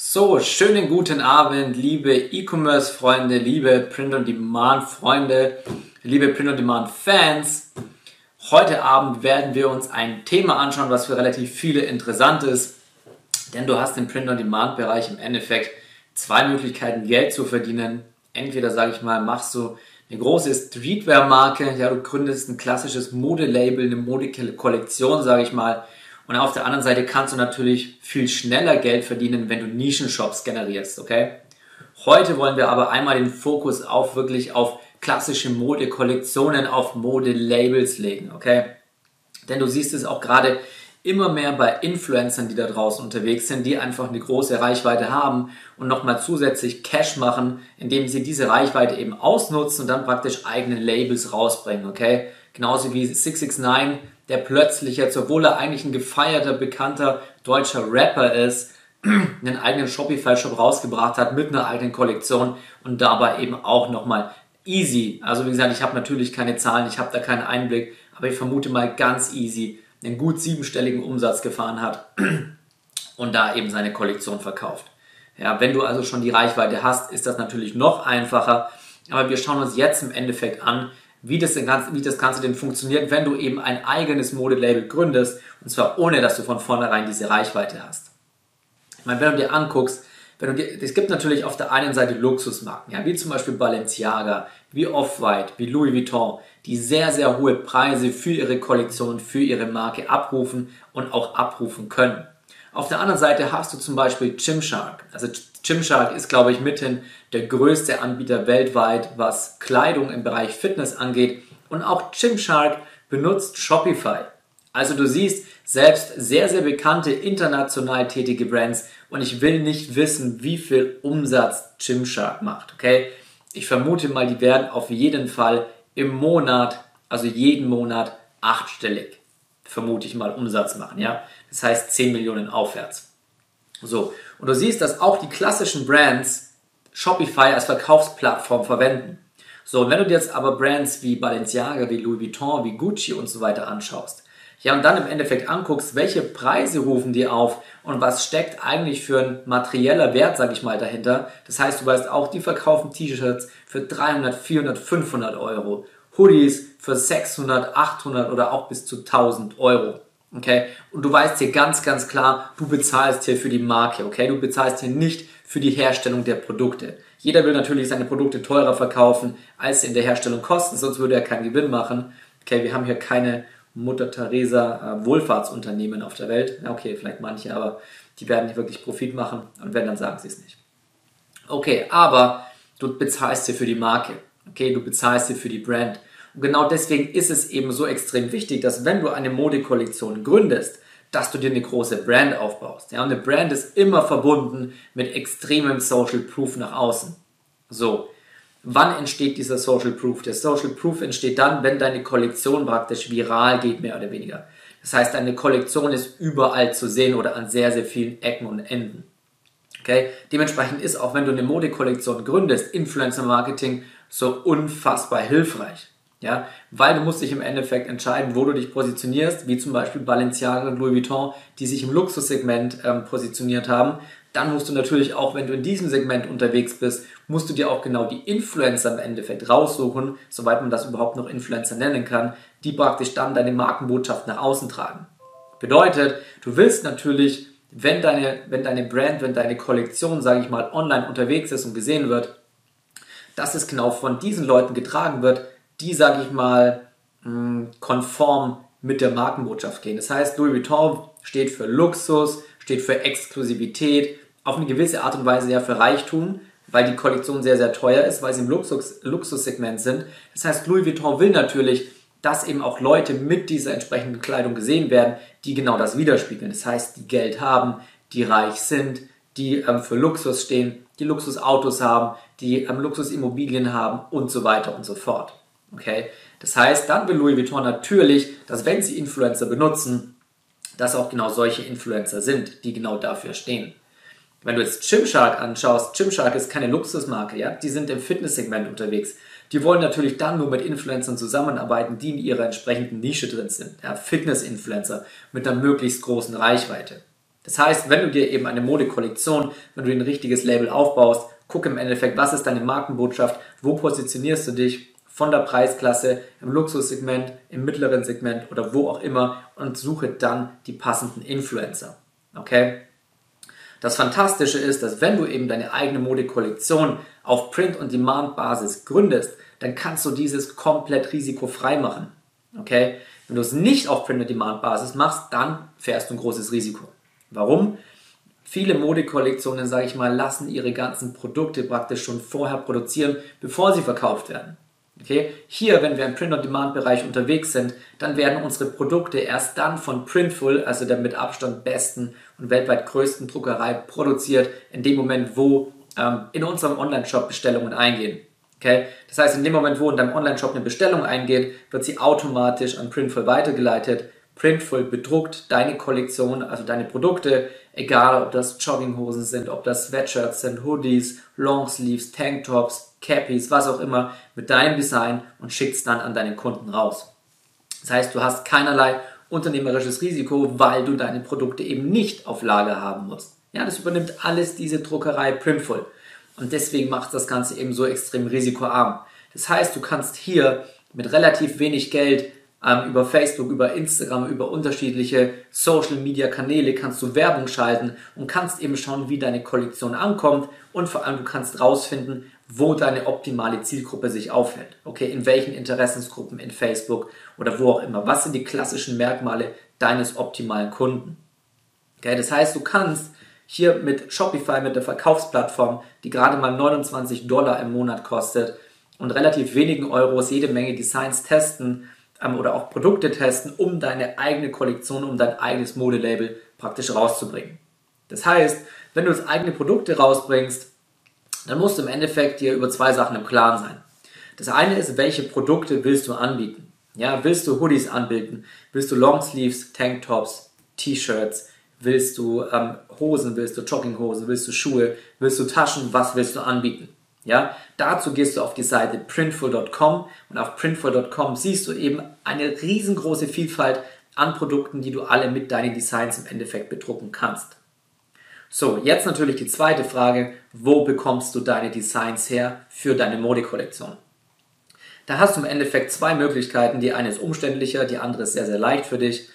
So, schönen guten Abend, liebe E-Commerce-Freunde, liebe Print-on-Demand-Freunde, liebe Print-on-Demand-Fans. Heute Abend werden wir uns ein Thema anschauen, was für relativ viele interessant ist. Denn du hast im Print-on-Demand-Bereich im Endeffekt zwei Möglichkeiten, Geld zu verdienen. Entweder, sage ich mal, machst du eine große Streetwear-Marke, ja, du gründest ein klassisches Modelabel, eine Modekollektion, sage ich mal, und auf der anderen Seite kannst du natürlich viel schneller Geld verdienen, wenn du Nischenshops generierst, okay? Heute wollen wir aber einmal den Fokus auf wirklich auf klassische Modekollektionen, auf Modelabels legen, okay? Denn du siehst es auch gerade immer mehr bei Influencern, die da draußen unterwegs sind, die einfach eine große Reichweite haben und nochmal zusätzlich Cash machen, indem sie diese Reichweite eben ausnutzen und dann praktisch eigene Labels rausbringen, okay? Genauso wie 669 der plötzlich jetzt, obwohl er eigentlich ein gefeierter, bekannter deutscher Rapper ist, einen eigenen Shopify-Shop rausgebracht hat mit einer eigenen Kollektion und dabei eben auch nochmal easy. Also wie gesagt, ich habe natürlich keine Zahlen, ich habe da keinen Einblick, aber ich vermute mal ganz easy einen gut siebenstelligen Umsatz gefahren hat und da eben seine Kollektion verkauft. Ja, wenn du also schon die Reichweite hast, ist das natürlich noch einfacher. Aber wir schauen uns jetzt im Endeffekt an, wie das, Ganze, wie das Ganze denn funktioniert, wenn du eben ein eigenes Modelabel gründest und zwar ohne, dass du von vornherein diese Reichweite hast. Ich meine, wenn du dir anguckst, wenn du dir, es gibt natürlich auf der einen Seite Luxusmarken, ja, wie zum Beispiel Balenciaga, wie Off-White, wie Louis Vuitton, die sehr, sehr hohe Preise für ihre Kollektion, für ihre Marke abrufen und auch abrufen können. Auf der anderen Seite hast du zum Beispiel Gymshark. Also Gymshark ist, glaube ich, mithin der größte Anbieter weltweit, was Kleidung im Bereich Fitness angeht. Und auch Gymshark benutzt Shopify. Also du siehst selbst sehr, sehr bekannte international tätige Brands und ich will nicht wissen, wie viel Umsatz Gymshark macht, okay? Ich vermute mal, die werden auf jeden Fall im Monat, also jeden Monat achtstellig, vermute ich mal, Umsatz machen, ja? Das heißt 10 Millionen aufwärts. So, und du siehst, dass auch die klassischen Brands Shopify als Verkaufsplattform verwenden. So, und wenn du dir jetzt aber Brands wie Balenciaga, wie Louis Vuitton, wie Gucci und so weiter anschaust, ja, und dann im Endeffekt anguckst, welche Preise rufen die auf und was steckt eigentlich für ein materieller Wert, sag ich mal, dahinter. Das heißt, du weißt auch, die verkaufen T-Shirts für 300, 400, 500 Euro. Hoodies für 600, 800 oder auch bis zu 1000 Euro. Okay? Und du weißt hier ganz, ganz klar, du bezahlst hier für die Marke, okay? Du bezahlst hier nicht für die Herstellung der Produkte. Jeder will natürlich seine Produkte teurer verkaufen, als sie in der Herstellung kosten, sonst würde er keinen Gewinn machen. Okay, wir haben hier keine Mutter Teresa äh, Wohlfahrtsunternehmen auf der Welt. Okay, vielleicht manche, aber die werden nicht wirklich Profit machen und wenn, dann sagen sie es nicht. Okay, aber du bezahlst hier für die Marke. Okay, du bezahlst hier für die Brand. Und genau deswegen ist es eben so extrem wichtig, dass wenn du eine Modekollektion gründest, dass du dir eine große Brand aufbaust. Ja, und eine Brand ist immer verbunden mit extremem Social Proof nach außen. So, wann entsteht dieser Social Proof? Der Social Proof entsteht dann, wenn deine Kollektion praktisch viral geht, mehr oder weniger. Das heißt, deine Kollektion ist überall zu sehen oder an sehr, sehr vielen Ecken und Enden. Okay? Dementsprechend ist auch, wenn du eine Modekollektion gründest, Influencer Marketing so unfassbar hilfreich. Ja, weil du musst dich im Endeffekt entscheiden, wo du dich positionierst, wie zum Beispiel Balenciaga und Louis Vuitton, die sich im Luxussegment ähm, positioniert haben. Dann musst du natürlich auch, wenn du in diesem Segment unterwegs bist, musst du dir auch genau die Influencer im Endeffekt raussuchen, soweit man das überhaupt noch Influencer nennen kann, die praktisch dann deine Markenbotschaft nach außen tragen. Bedeutet, du willst natürlich, wenn deine, wenn deine Brand, wenn deine Kollektion, sage ich mal, online unterwegs ist und gesehen wird, dass es genau von diesen Leuten getragen wird, die, sage ich mal, hm, konform mit der Markenbotschaft gehen. Das heißt, Louis Vuitton steht für Luxus, steht für Exklusivität, auf eine gewisse Art und Weise ja für Reichtum, weil die Kollektion sehr, sehr teuer ist, weil sie im Luxus, Luxussegment sind. Das heißt, Louis Vuitton will natürlich, dass eben auch Leute mit dieser entsprechenden Kleidung gesehen werden, die genau das widerspiegeln. Das heißt, die Geld haben, die reich sind, die ähm, für Luxus stehen, die Luxusautos haben, die ähm, Luxusimmobilien haben und so weiter und so fort. Okay? Das heißt, dann will Louis Vuitton natürlich, dass wenn sie Influencer benutzen, dass auch genau solche Influencer sind, die genau dafür stehen. Wenn du jetzt Gymshark anschaust, Gymshark ist keine Luxusmarke, ja, die sind im Fitnesssegment unterwegs. Die wollen natürlich dann nur mit Influencern zusammenarbeiten, die in ihrer entsprechenden Nische drin sind. Ja, Fitness-Influencer mit einer möglichst großen Reichweite. Das heißt, wenn du dir eben eine Modekollektion, wenn du ein richtiges Label aufbaust, guck im Endeffekt, was ist deine Markenbotschaft, wo positionierst du dich von der Preisklasse, im Luxussegment, im mittleren Segment oder wo auch immer und suche dann die passenden Influencer. Okay? Das Fantastische ist, dass wenn du eben deine eigene Modekollektion auf Print-on-Demand-Basis gründest, dann kannst du dieses komplett risikofrei machen. Okay? Wenn du es nicht auf Print-on-Demand-Basis machst, dann fährst du ein großes Risiko. Warum? Viele Modekollektionen, sage ich mal, lassen ihre ganzen Produkte praktisch schon vorher produzieren, bevor sie verkauft werden. Okay? Hier, wenn wir im Print-on-Demand-Bereich unterwegs sind, dann werden unsere Produkte erst dann von Printful, also der mit Abstand besten und weltweit größten Druckerei, produziert, in dem Moment, wo ähm, in unserem Online-Shop Bestellungen eingehen. Okay? Das heißt, in dem Moment, wo in deinem Online-Shop eine Bestellung eingeht, wird sie automatisch an Printful weitergeleitet. Printful bedruckt deine Kollektion, also deine Produkte, egal ob das Jogginghosen sind, ob das Sweatshirts sind, Hoodies, Longsleeves, Tanktops, Cappies, was auch immer, mit deinem Design und schickt es dann an deine Kunden raus. Das heißt, du hast keinerlei unternehmerisches Risiko, weil du deine Produkte eben nicht auf Lager haben musst. Ja, das übernimmt alles diese Druckerei Printful. Und deswegen macht das Ganze eben so extrem risikoarm. Das heißt, du kannst hier mit relativ wenig Geld ähm, über Facebook, über Instagram, über unterschiedliche Social Media Kanäle kannst du Werbung schalten und kannst eben schauen, wie deine Kollektion ankommt und vor allem du kannst rausfinden, wo deine optimale Zielgruppe sich aufhält. Okay, in welchen Interessensgruppen in Facebook oder wo auch immer. Was sind die klassischen Merkmale deines optimalen Kunden? Okay, das heißt, du kannst hier mit Shopify, mit der Verkaufsplattform, die gerade mal 29 Dollar im Monat kostet und relativ wenigen Euros jede Menge Designs testen ähm, oder auch Produkte testen, um deine eigene Kollektion, um dein eigenes Modelabel praktisch rauszubringen. Das heißt, wenn du das eigene Produkte rausbringst, dann musst du im Endeffekt dir über zwei Sachen im Klaren sein. Das eine ist, welche Produkte willst du anbieten? Ja, willst du Hoodies anbieten? Willst du Longsleeves, Tanktops, T-Shirts? Willst du ähm, Hosen? Willst du Jogginghosen? Willst du Schuhe? Willst du Taschen? Was willst du anbieten? Ja, dazu gehst du auf die Seite printful.com und auf printful.com siehst du eben eine riesengroße Vielfalt an Produkten, die du alle mit deinen Designs im Endeffekt bedrucken kannst. So, jetzt natürlich die zweite Frage, wo bekommst du deine Designs her für deine Modekollektion? Da hast du im Endeffekt zwei Möglichkeiten. Die eine ist umständlicher, die andere ist sehr, sehr leicht für dich.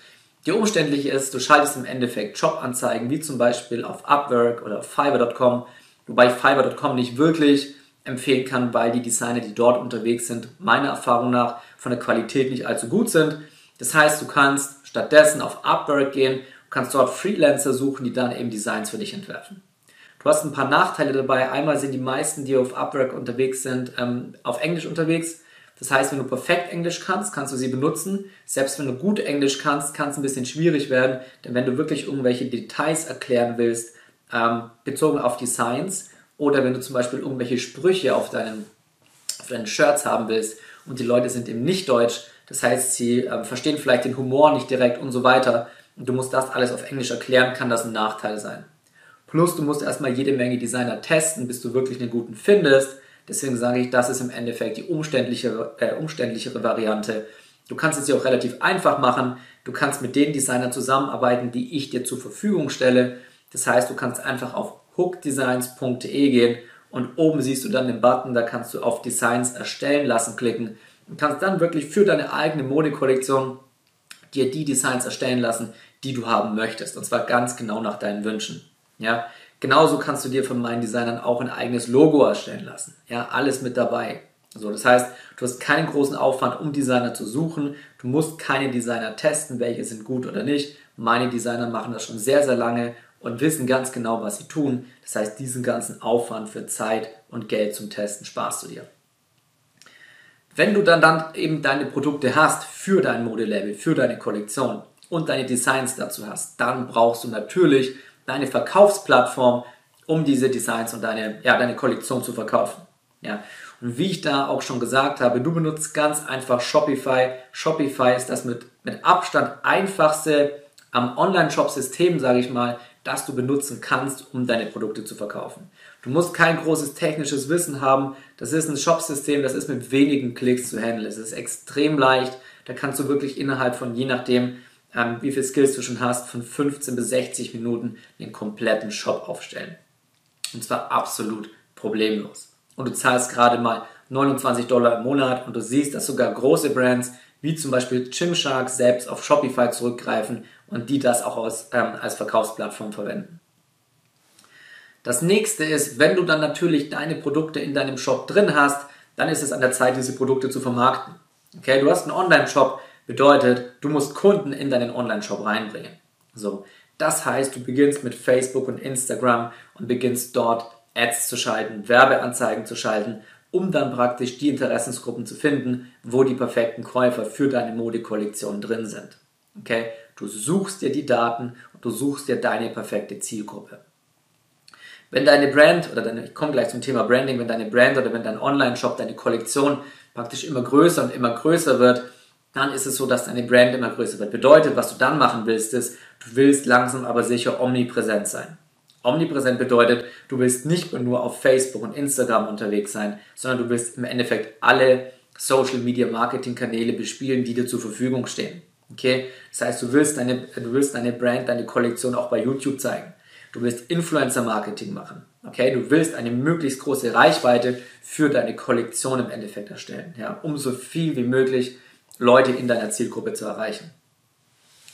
Die umständliche ist, du schaltest im Endeffekt Jobanzeigen, wie zum Beispiel auf Upwork oder auf Fiverr.com, wobei ich Fiverr.com nicht wirklich empfehlen kann, weil die Designer, die dort unterwegs sind, meiner Erfahrung nach von der Qualität nicht allzu gut sind. Das heißt, du kannst stattdessen auf Upwork gehen, kannst dort Freelancer suchen, die dann eben Designs für dich entwerfen. Du hast ein paar Nachteile dabei. Einmal sind die meisten, die auf Upwork unterwegs sind, ähm, auf Englisch unterwegs. Das heißt, wenn du perfekt Englisch kannst, kannst du sie benutzen. Selbst wenn du gut Englisch kannst, kann es ein bisschen schwierig werden, denn wenn du wirklich irgendwelche Details erklären willst, ähm, bezogen auf Designs, oder wenn du zum Beispiel irgendwelche Sprüche auf deinen, auf deinen Shirts haben willst und die Leute sind eben nicht deutsch, das heißt, sie äh, verstehen vielleicht den Humor nicht direkt und so weiter, und du musst das alles auf Englisch erklären, kann das ein Nachteil sein. Plus, du musst erstmal jede Menge Designer testen, bis du wirklich einen guten findest. Deswegen sage ich, das ist im Endeffekt die umständlichere, äh, umständlichere Variante. Du kannst es dir auch relativ einfach machen. Du kannst mit den Designern zusammenarbeiten, die ich dir zur Verfügung stelle. Das heißt, du kannst einfach auf hookdesigns.de gehen und oben siehst du dann den Button, da kannst du auf Designs erstellen lassen klicken und kannst dann wirklich für deine eigene Modekollektion dir die Designs erstellen lassen, die du haben möchtest. Und zwar ganz genau nach deinen Wünschen. Ja, Genauso kannst du dir von meinen Designern auch ein eigenes Logo erstellen lassen. Ja, alles mit dabei. So, das heißt, du hast keinen großen Aufwand, um Designer zu suchen. Du musst keine Designer testen, welche sind gut oder nicht. Meine Designer machen das schon sehr, sehr lange und wissen ganz genau, was sie tun. Das heißt, diesen ganzen Aufwand für Zeit und Geld zum Testen sparst du dir. Wenn du dann, dann eben deine Produkte hast für dein Modelabel, für deine Kollektion und deine Designs dazu hast, dann brauchst du natürlich deine Verkaufsplattform, um diese Designs und deine, ja, deine Kollektion zu verkaufen. Ja. Und wie ich da auch schon gesagt habe, du benutzt ganz einfach Shopify. Shopify ist das mit, mit Abstand einfachste am Online-Shop-System, sage ich mal, das du benutzen kannst, um deine Produkte zu verkaufen. Du musst kein großes technisches Wissen haben. Das ist ein Shop-System, das ist mit wenigen Klicks zu handeln. Es ist extrem leicht. Da kannst du wirklich innerhalb von je nachdem, ähm, wie viele Skills du schon hast, von 15 bis 60 Minuten den kompletten Shop aufstellen. Und zwar absolut problemlos. Und du zahlst gerade mal 29 Dollar im Monat und du siehst, dass sogar große Brands wie zum Beispiel Gymshark selbst auf Shopify zurückgreifen und die das auch als, ähm, als Verkaufsplattform verwenden. Das nächste ist, wenn du dann natürlich deine Produkte in deinem Shop drin hast, dann ist es an der Zeit, diese Produkte zu vermarkten. Okay, du hast einen Online-Shop, bedeutet, du musst Kunden in deinen Online-Shop reinbringen. So, das heißt, du beginnst mit Facebook und Instagram und beginnst dort Ads zu schalten, Werbeanzeigen zu schalten, um dann praktisch die Interessensgruppen zu finden, wo die perfekten Käufer für deine Modekollektion drin sind. Okay? Du suchst dir die Daten und du suchst dir deine perfekte Zielgruppe. Wenn deine Brand, oder deine, ich komme gleich zum Thema Branding, wenn deine Brand oder wenn dein Online-Shop, deine Kollektion praktisch immer größer und immer größer wird, dann ist es so, dass deine Brand immer größer wird. Bedeutet, was du dann machen willst, ist, du willst langsam aber sicher omnipräsent sein. Omnipräsent bedeutet, du willst nicht nur auf Facebook und Instagram unterwegs sein, sondern du willst im Endeffekt alle Social Media Marketing Kanäle bespielen, die dir zur Verfügung stehen. Okay? Das heißt, du willst deine, du willst deine Brand, deine Kollektion auch bei YouTube zeigen. Du willst Influencer Marketing machen. Okay? Du willst eine möglichst große Reichweite für deine Kollektion im Endeffekt erstellen. Ja? Um so viel wie möglich Leute in deiner Zielgruppe zu erreichen.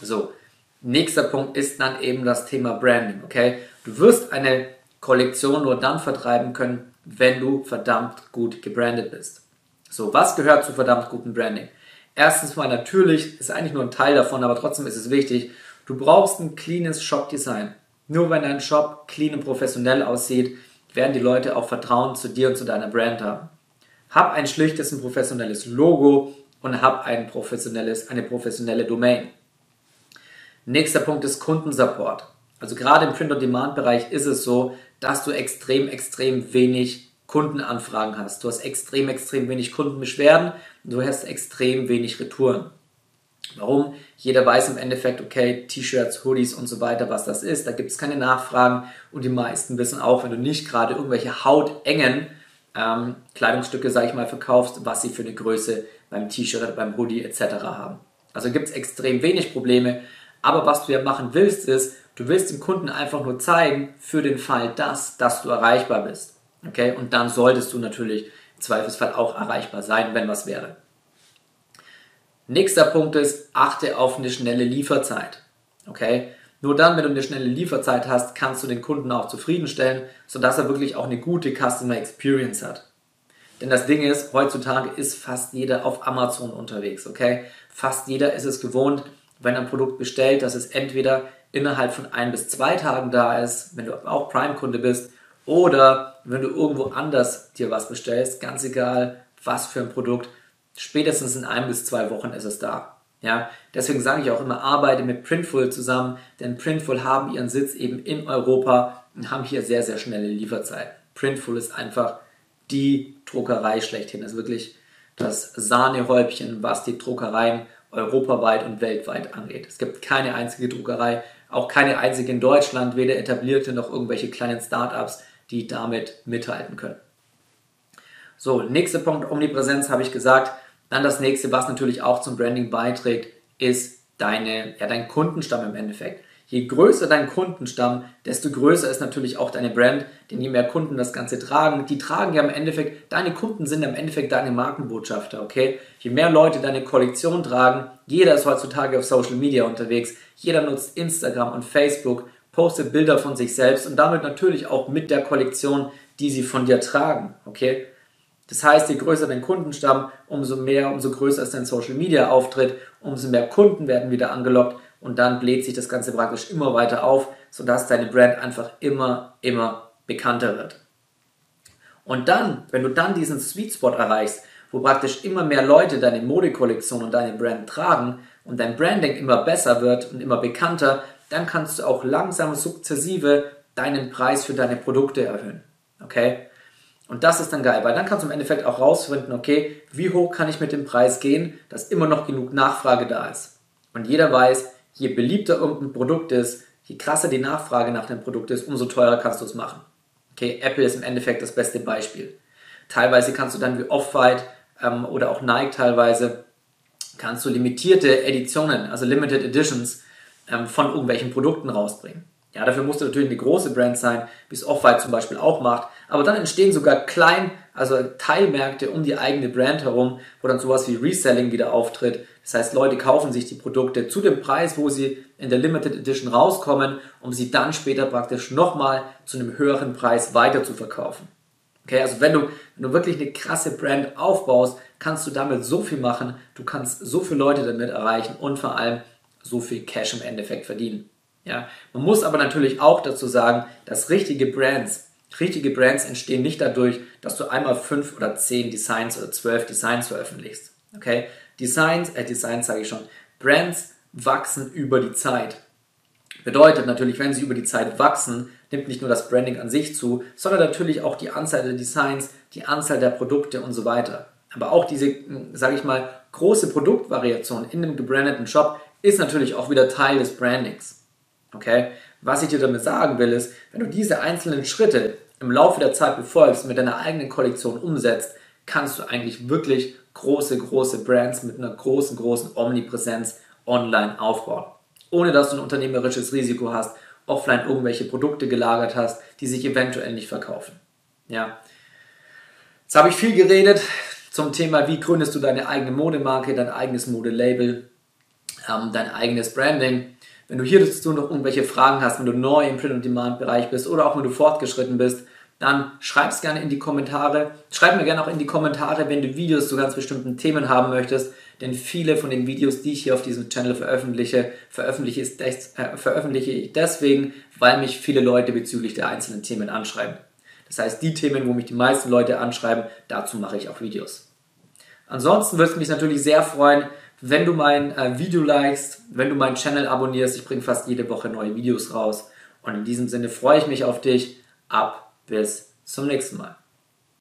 So. Nächster Punkt ist dann eben das Thema Branding. Okay? Du wirst eine Kollektion nur dann vertreiben können, wenn du verdammt gut gebrandet bist. So, was gehört zu verdammt gutem Branding? Erstens mal natürlich, ist eigentlich nur ein Teil davon, aber trotzdem ist es wichtig, du brauchst ein cleanes Shop-Design. Nur wenn dein Shop clean und professionell aussieht, werden die Leute auch Vertrauen zu dir und zu deiner Brand haben. Hab ein schlichtes und professionelles Logo und hab ein professionelles, eine professionelle Domain. Nächster Punkt ist Kundensupport. Also gerade im Print-on-Demand-Bereich ist es so, dass du extrem, extrem wenig Kundenanfragen hast. Du hast extrem, extrem wenig Kundenbeschwerden und du hast extrem wenig Retouren. Warum? Jeder weiß im Endeffekt, okay, T-Shirts, Hoodies und so weiter, was das ist. Da gibt es keine Nachfragen und die meisten wissen auch, wenn du nicht gerade irgendwelche hautengen ähm, Kleidungsstücke, sage ich mal, verkaufst, was sie für eine Größe beim T-Shirt beim Hoodie etc. haben. Also gibt es extrem wenig Probleme. Aber was du ja machen willst, ist, Du willst dem Kunden einfach nur zeigen, für den Fall dass, dass du erreichbar bist. Okay? Und dann solltest du natürlich im Zweifelsfall auch erreichbar sein, wenn was wäre. Nächster Punkt ist, achte auf eine schnelle Lieferzeit. Okay? Nur dann, wenn du eine schnelle Lieferzeit hast, kannst du den Kunden auch zufriedenstellen, sodass er wirklich auch eine gute Customer Experience hat. Denn das Ding ist, heutzutage ist fast jeder auf Amazon unterwegs, okay? Fast jeder ist es gewohnt, wenn er ein Produkt bestellt, dass es entweder innerhalb von ein bis zwei Tagen da ist, wenn du auch Prime-Kunde bist, oder wenn du irgendwo anders dir was bestellst, ganz egal was für ein Produkt, spätestens in ein bis zwei Wochen ist es da. Ja, deswegen sage ich auch immer, arbeite mit Printful zusammen, denn Printful haben ihren Sitz eben in Europa und haben hier sehr, sehr schnelle Lieferzeiten. Printful ist einfach die Druckerei schlechthin, ist wirklich das Sahnehäubchen, was die Druckereien europaweit und weltweit angeht. Es gibt keine einzige Druckerei, auch keine einzige in Deutschland, weder etablierte noch irgendwelche kleinen Startups, die damit mithalten können. So, nächster Punkt, Omnipräsenz habe ich gesagt. Dann das nächste, was natürlich auch zum Branding beiträgt, ist deine, ja, dein Kundenstamm im Endeffekt. Je größer dein Kundenstamm, desto größer ist natürlich auch deine Brand, denn je mehr Kunden das Ganze tragen, die tragen ja im Endeffekt, deine Kunden sind im Endeffekt deine Markenbotschafter, okay? Je mehr Leute deine Kollektion tragen, jeder ist heutzutage auf Social Media unterwegs, jeder nutzt Instagram und Facebook, postet Bilder von sich selbst und damit natürlich auch mit der Kollektion, die sie von dir tragen, okay? Das heißt, je größer dein Kundenstamm, umso mehr, umso größer ist dein Social Media Auftritt, umso mehr Kunden werden wieder angelockt und dann bläht sich das Ganze praktisch immer weiter auf, sodass deine Brand einfach immer, immer bekannter wird. Und dann, wenn du dann diesen Sweet Spot erreichst, wo praktisch immer mehr Leute deine Modekollektion und deine Brand tragen und dein Branding immer besser wird und immer bekannter, dann kannst du auch langsam sukzessive deinen Preis für deine Produkte erhöhen. Okay? Und das ist dann geil, weil dann kannst du im Endeffekt auch rausfinden, okay, wie hoch kann ich mit dem Preis gehen, dass immer noch genug Nachfrage da ist. Und jeder weiß, je beliebter irgendein Produkt ist, je krasser die Nachfrage nach dem Produkt ist, umso teurer kannst du es machen. Okay, Apple ist im Endeffekt das beste Beispiel. Teilweise kannst du dann wie Off-White ähm, oder auch Nike teilweise, kannst du limitierte Editionen, also Limited Editions ähm, von irgendwelchen Produkten rausbringen. Ja, dafür musst du natürlich eine große Brand sein, wie es Off-White zum Beispiel auch macht. Aber dann entstehen sogar klein, also Teilmärkte um die eigene Brand herum, wo dann sowas wie Reselling wieder auftritt. Das heißt, Leute kaufen sich die Produkte zu dem Preis, wo sie in der Limited Edition rauskommen, um sie dann später praktisch nochmal zu einem höheren Preis weiter zu verkaufen. Okay, also wenn du, wenn du wirklich eine krasse Brand aufbaust, kannst du damit so viel machen, du kannst so viele Leute damit erreichen und vor allem so viel Cash im Endeffekt verdienen. Ja, man muss aber natürlich auch dazu sagen, dass richtige Brands, richtige Brands entstehen nicht dadurch, dass du einmal fünf oder zehn Designs oder zwölf Designs veröffentlichst. Okay, Designs, äh Designs sage ich schon, Brands wachsen über die Zeit. Bedeutet natürlich, wenn sie über die Zeit wachsen, nimmt nicht nur das Branding an sich zu, sondern natürlich auch die Anzahl der Designs, die Anzahl der Produkte und so weiter. Aber auch diese, sage ich mal, große Produktvariation in einem gebrandeten Shop ist natürlich auch wieder Teil des Brandings. Okay? Was ich dir damit sagen will, ist, wenn du diese einzelnen Schritte im Laufe der Zeit befolgst, mit deiner eigenen Kollektion umsetzt, kannst du eigentlich wirklich große, große Brands mit einer großen, großen Omnipräsenz online aufbauen. Ohne dass du ein unternehmerisches Risiko hast, offline irgendwelche Produkte gelagert hast, die sich eventuell nicht verkaufen. Ja. Jetzt habe ich viel geredet zum Thema, wie gründest du deine eigene Modemarke, dein eigenes Modelabel, ähm, dein eigenes Branding. Wenn du hier dazu noch irgendwelche Fragen hast, wenn du neu im Print-on-Demand-Bereich bist oder auch wenn du fortgeschritten bist, dann schreib es gerne in die Kommentare. Schreib mir gerne auch in die Kommentare, wenn du Videos zu ganz bestimmten Themen haben möchtest, denn viele von den Videos, die ich hier auf diesem Channel veröffentliche, veröffentliche, ich, des, äh, veröffentliche ich deswegen, weil mich viele Leute bezüglich der einzelnen Themen anschreiben. Das heißt, die Themen, wo mich die meisten Leute anschreiben, dazu mache ich auch Videos. Ansonsten würde es mich natürlich sehr freuen, wenn du mein äh, Video likest, wenn du meinen Channel abonnierst. Ich bringe fast jede Woche neue Videos raus. Und in diesem Sinne freue ich mich auf dich. Ab bis zum nächsten Mal.